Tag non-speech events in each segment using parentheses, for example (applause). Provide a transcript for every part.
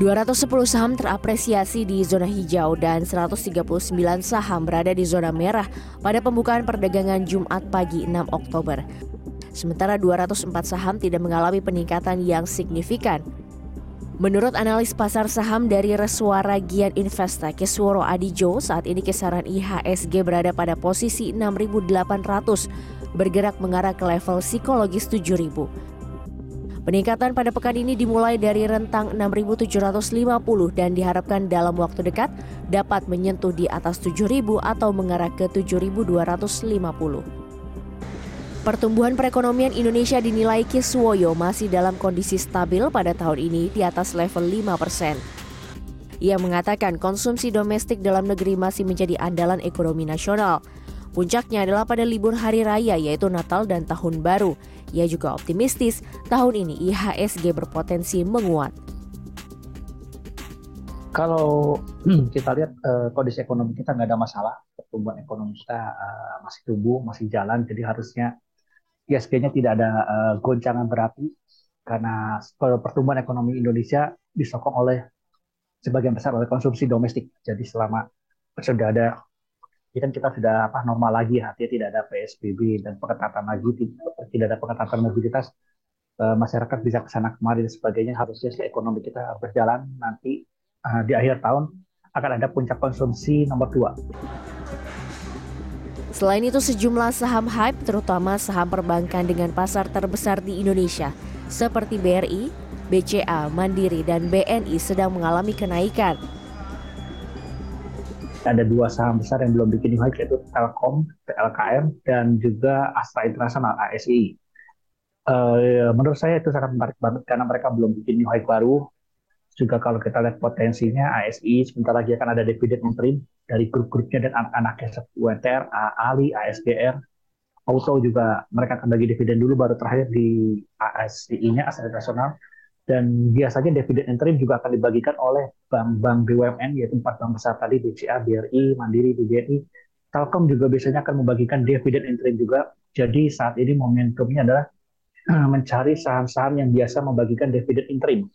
210 saham terapresiasi di zona hijau dan 139 saham berada di zona merah pada pembukaan perdagangan Jumat pagi 6 Oktober. Sementara 204 saham tidak mengalami peningkatan yang signifikan. Menurut analis pasar saham dari Reswara Gian Investec, Kesworo Adijo, saat ini kisaran IHSG berada pada posisi 6.800, bergerak mengarah ke level psikologis 7.000. Peningkatan pada pekan ini dimulai dari rentang 6.750 dan diharapkan dalam waktu dekat dapat menyentuh di atas 7.000 atau mengarah ke 7.250. Pertumbuhan perekonomian Indonesia dinilai Kiswoyo masih dalam kondisi stabil pada tahun ini di atas level 5 persen. Ia mengatakan konsumsi domestik dalam negeri masih menjadi andalan ekonomi nasional. Puncaknya adalah pada libur hari raya yaitu Natal dan Tahun Baru. Ia juga optimistis tahun ini IHSG berpotensi menguat. Kalau (clears throat) kita lihat uh, kondisi ekonomi kita nggak ada masalah, pertumbuhan ekonomi kita uh, masih tumbuh, masih jalan, jadi harusnya IHSG-nya tidak ada uh, goncangan berarti karena pertumbuhan ekonomi Indonesia disokong oleh sebagian besar oleh konsumsi domestik. Jadi selama sudah ada ini kan kita sudah apa normal lagi artinya tidak ada PSBB dan pengetatan lagi tidak ada pengetatan mobilitas eh, masyarakat bisa ke sana kemari dan sebagainya harusnya si ekonomi kita berjalan nanti uh, di akhir tahun akan ada puncak konsumsi nomor dua. Selain itu sejumlah saham hype terutama saham perbankan dengan pasar terbesar di Indonesia seperti BRI, BCA, Mandiri, dan BNI sedang mengalami kenaikan ada dua saham besar yang belum bikin new high yaitu Telkom, PLKM, dan juga Astra International ASI. Uh, eh, menurut saya itu sangat menarik banget karena mereka belum bikin new high baru. Juga kalau kita lihat potensinya ASI sebentar lagi akan ada dividen interim dari grup-grupnya dan anak-anaknya seperti UNTR, ALI, ASGR, Auto juga mereka akan bagi dividen dulu baru terakhir di ASI-nya Astra International dan biasanya dividen interim juga akan dibagikan oleh bank-bank BUMN yaitu empat bank besar tadi BCA, BRI, Mandiri, BBNI. Telkom juga biasanya akan membagikan dividen interim juga. Jadi saat ini momentumnya adalah eh, mencari saham-saham yang biasa membagikan dividen interim.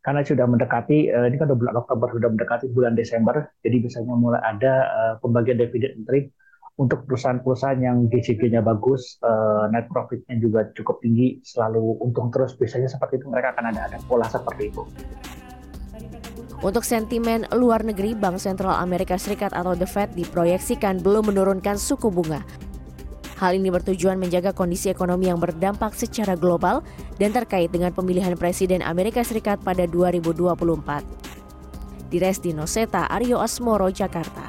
Karena sudah mendekati, eh, ini kan bulan Oktober sudah mendekati bulan Desember, jadi biasanya mulai ada eh, pembagian dividen interim untuk perusahaan-perusahaan yang GCG-nya bagus, uh, net profit-nya juga cukup tinggi, selalu untung terus, biasanya seperti itu mereka akan ada ada pola seperti itu. Untuk sentimen luar negeri, Bank Sentral Amerika Serikat atau The Fed diproyeksikan belum menurunkan suku bunga. Hal ini bertujuan menjaga kondisi ekonomi yang berdampak secara global dan terkait dengan pemilihan Presiden Amerika Serikat pada 2024. Di Resti Noseta, Aryo Asmoro, Jakarta.